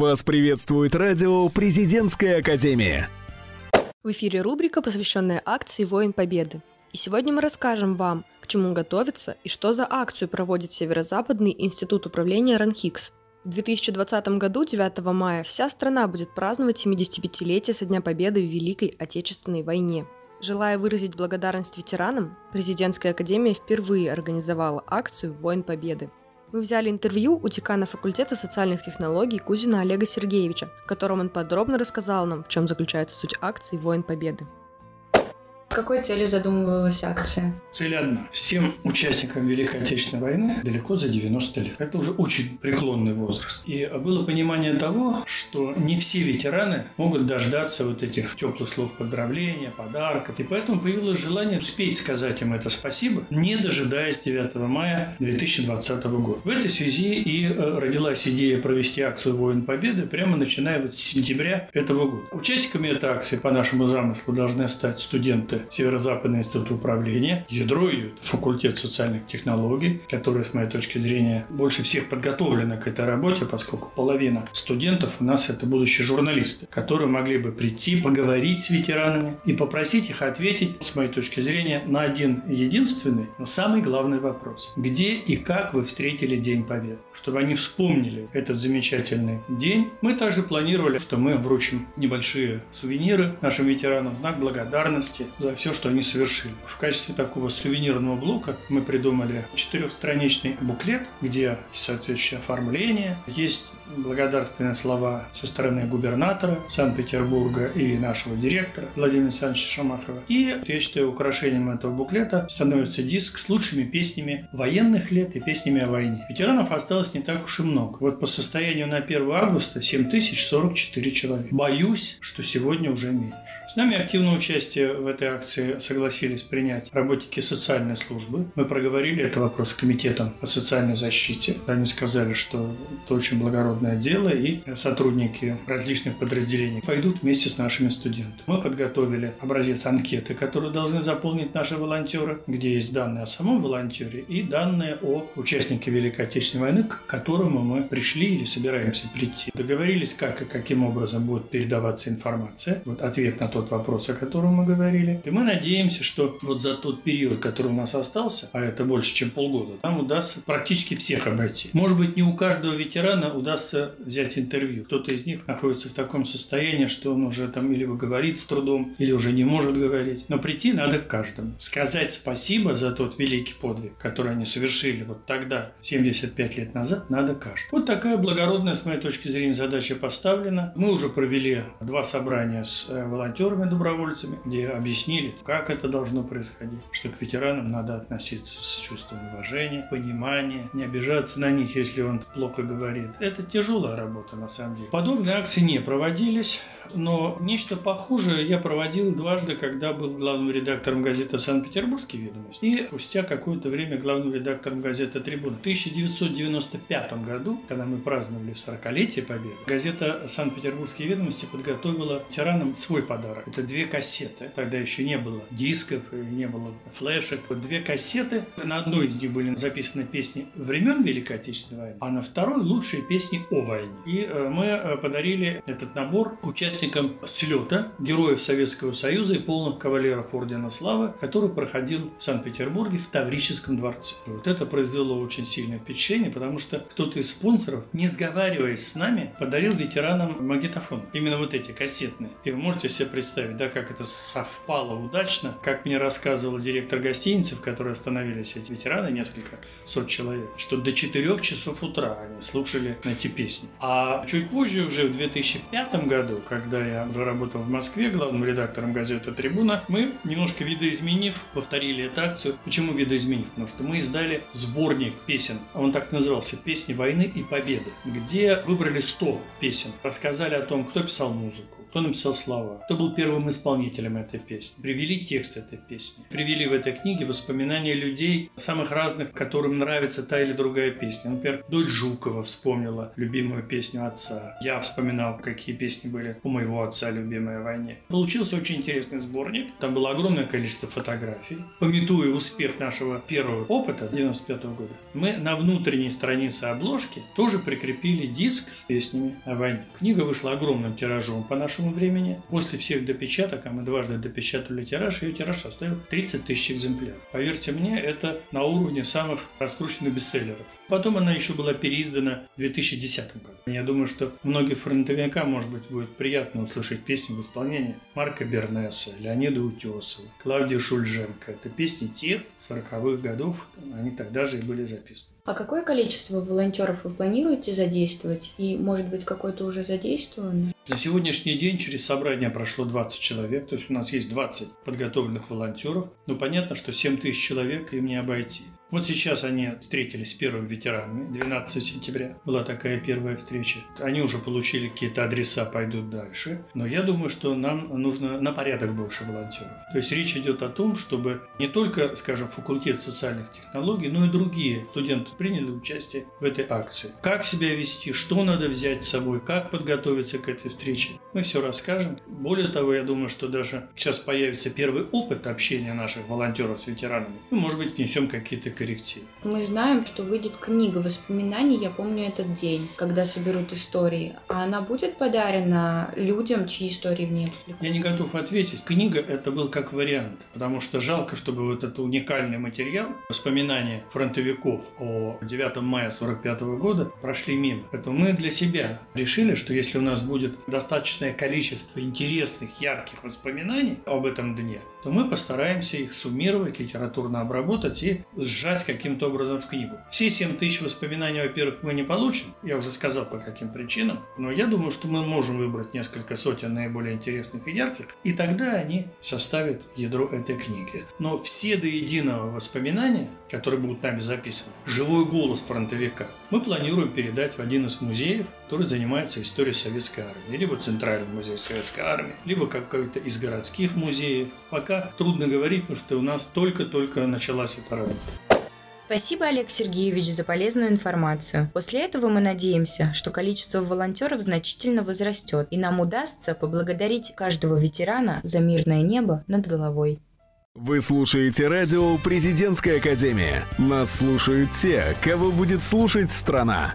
Вас приветствует радио «Президентская академия». В эфире рубрика, посвященная акции «Воин Победы». И сегодня мы расскажем вам, к чему готовиться и что за акцию проводит Северо-Западный институт управления РАНХИКС. В 2020 году, 9 мая, вся страна будет праздновать 75-летие со Дня Победы в Великой Отечественной войне. Желая выразить благодарность ветеранам, Президентская академия впервые организовала акцию «Воин Победы». Мы взяли интервью у декана факультета социальных технологий Кузина Олега Сергеевича, в котором он подробно рассказал нам, в чем заключается суть акции «Воин Победы». Какой целью задумывалась акция? Цель одна. Всем участникам Великой Отечественной войны далеко за 90 лет. Это уже очень преклонный возраст. И было понимание того, что не все ветераны могут дождаться вот этих теплых слов поздравления, подарков. И поэтому появилось желание успеть сказать им это спасибо, не дожидаясь 9 мая 2020 года. В этой связи и э, родилась идея провести акцию «Воин Победы» прямо начиная вот с сентября этого года. Участниками этой акции по нашему замыслу должны стать студенты Северо-Западный институт управления. Ядро ее – факультет социальных технологий, который, с моей точки зрения, больше всех подготовлена к этой работе, поскольку половина студентов у нас – это будущие журналисты, которые могли бы прийти, поговорить с ветеранами и попросить их ответить, с моей точки зрения, на один единственный, но самый главный вопрос. Где и как вы встретили День Победы? Чтобы они вспомнили этот замечательный день. Мы также планировали, что мы вручим небольшие сувениры нашим ветеранам в знак благодарности за за все, что они совершили. В качестве такого сувенирного блока мы придумали четырехстраничный буклет, где соответствующее оформление, есть благодарственные слова со стороны губернатора Санкт-Петербурга и нашего директора Владимира Александровича Шамахова. И, я считаю, украшением этого буклета становится диск с лучшими песнями военных лет и песнями о войне. Ветеранов осталось не так уж и много. Вот по состоянию на 1 августа 7044 человека. Боюсь, что сегодня уже меньше. С нами активное участие в этой акции согласились принять работники социальной службы. Мы проговорили этот вопрос с комитетом по социальной защите. Они сказали, что это очень благородное дело, и сотрудники различных подразделений пойдут вместе с нашими студентами. Мы подготовили образец анкеты, которую должны заполнить наши волонтеры, где есть данные о самом волонтере и данные о участнике Великой Отечественной войны, к которому мы пришли или собираемся прийти. Договорились, как и каким образом будет передаваться информация. Вот ответ на то, тот вопрос, о котором мы говорили. И мы надеемся, что вот за тот период, который у нас остался, а это больше, чем полгода, нам удастся практически всех обойти. Может быть, не у каждого ветерана удастся взять интервью. Кто-то из них находится в таком состоянии, что он уже там или говорит с трудом, или уже не может говорить. Но прийти надо к каждому. Сказать спасибо за тот великий подвиг, который они совершили вот тогда, 75 лет назад, надо каждому. Вот такая благородная, с моей точки зрения, задача поставлена. Мы уже провели два собрания с э, волонтерами волонтерами-добровольцами, где объяснили, как это должно происходить, что к ветеранам надо относиться с чувством уважения, понимания, не обижаться на них, если он плохо говорит. Это тяжелая работа, на самом деле. Подобные акции не проводились. Но нечто похуже я проводил дважды, когда был главным редактором газеты «Санкт-Петербургский ведомость» и спустя какое-то время главным редактором газеты «Трибуна». В 1995 году, когда мы праздновали 40-летие Победы, газета «Санкт-Петербургские ведомости» подготовила тиранам свой подарок. Это две кассеты. Тогда еще не было дисков, не было флешек. Вот две кассеты. На одной из них были записаны песни времен Великой Отечественной войны, а на второй лучшие песни о войне. И э, мы э, подарили этот набор участникам участником слета Героев Советского Союза и полных кавалеров Ордена Славы, который проходил в Санкт-Петербурге в Таврическом дворце. И вот это произвело очень сильное впечатление, потому что кто-то из спонсоров, не сговариваясь с нами, подарил ветеранам магнитофон. Именно вот эти кассетные. И вы можете себе представить, да, как это совпало удачно, как мне рассказывал директор гостиницы, в которой остановились эти ветераны, несколько сот человек, что до 4 часов утра они слушали эти песни. А чуть позже, уже в 2005 году, когда когда я уже работал в Москве главным редактором газеты «Трибуна», мы, немножко видоизменив, повторили эту акцию. Почему видоизменив? Потому что мы издали сборник песен, он так назывался «Песни войны и победы», где выбрали 100 песен, рассказали о том, кто писал музыку, кто написал слова, кто был первым исполнителем этой песни. Привели текст этой песни. Привели в этой книге воспоминания людей, самых разных, которым нравится та или другая песня. Например, Дочь Жукова вспомнила любимую песню отца. Я вспоминал, какие песни были у моего отца любимые о войне. Получился очень интересный сборник. Там было огромное количество фотографий. Пометуя успех нашего первого опыта 95 -го года, мы на внутренней странице обложки тоже прикрепили диск с песнями о войне. Книга вышла огромным тиражом по нашему времени. После всех допечаток, а мы дважды допечатали тираж, ее тираж составил 30 тысяч экземпляров. Поверьте мне, это на уровне самых раскрученных бестселлеров. Потом она еще была переиздана в 2010 году. Я думаю, что многим фронтовикам, может быть, будет приятно услышать песню в исполнении Марка Бернеса, Леонида Утесова, Клавдии Шульженко. Это песни тех 40-х годов, они тогда же и были записаны. А какое количество волонтеров вы планируете задействовать? И, может быть, какой-то уже задействован? На сегодняшний день через собрание прошло 20 человек, то есть у нас есть 20 подготовленных волонтеров. Но понятно, что 7 тысяч человек им не обойти. Вот сейчас они встретились с первыми ветеранами. 12 сентября была такая первая встреча. Они уже получили какие-то адреса, пойдут дальше. Но я думаю, что нам нужно на порядок больше волонтеров. То есть речь идет о том, чтобы не только, скажем, факультет социальных технологий, но и другие студенты приняли участие в этой акции. Как себя вести, что надо взять с собой, как подготовиться к этой встрече. Мы все расскажем. Более того, я думаю, что даже сейчас появится первый опыт общения наших волонтеров с ветеранами. Мы, может быть, внесем какие-то коррективы. Мы знаем, что выйдет книга воспоминаний, я помню этот день, когда соберут истории. А она будет подарена людям, чьи истории в ней Я не готов ответить. Книга это был как вариант, потому что жалко, чтобы вот этот уникальный материал, воспоминания фронтовиков о 9 мая 45 года прошли мимо. Поэтому мы для себя решили, что если у нас будет достаточное количество интересных, ярких воспоминаний об этом дне, то мы постараемся их суммировать, литературно обработать и сжать каким-то образом в книгу. Все 7 тысяч воспоминаний, во-первых, мы не получим, я уже сказал по каким причинам, но я думаю, что мы можем выбрать несколько сотен наиболее интересных и ярких, и тогда они составят ядро этой книги. Но все до единого воспоминания, которые будут нами записаны, живой голос фронтовика, мы планируем передать в один из музеев, который занимается историей Советской Армии, либо Центральный музей Советской Армии, либо какой-то из городских музеев. Пока трудно говорить, потому что у нас только-только началась эта работа. Спасибо, Олег Сергеевич, за полезную информацию. После этого мы надеемся, что количество волонтеров значительно возрастет, и нам удастся поблагодарить каждого ветерана за мирное небо над головой. Вы слушаете радио «Президентская академия». Нас слушают те, кого будет слушать страна.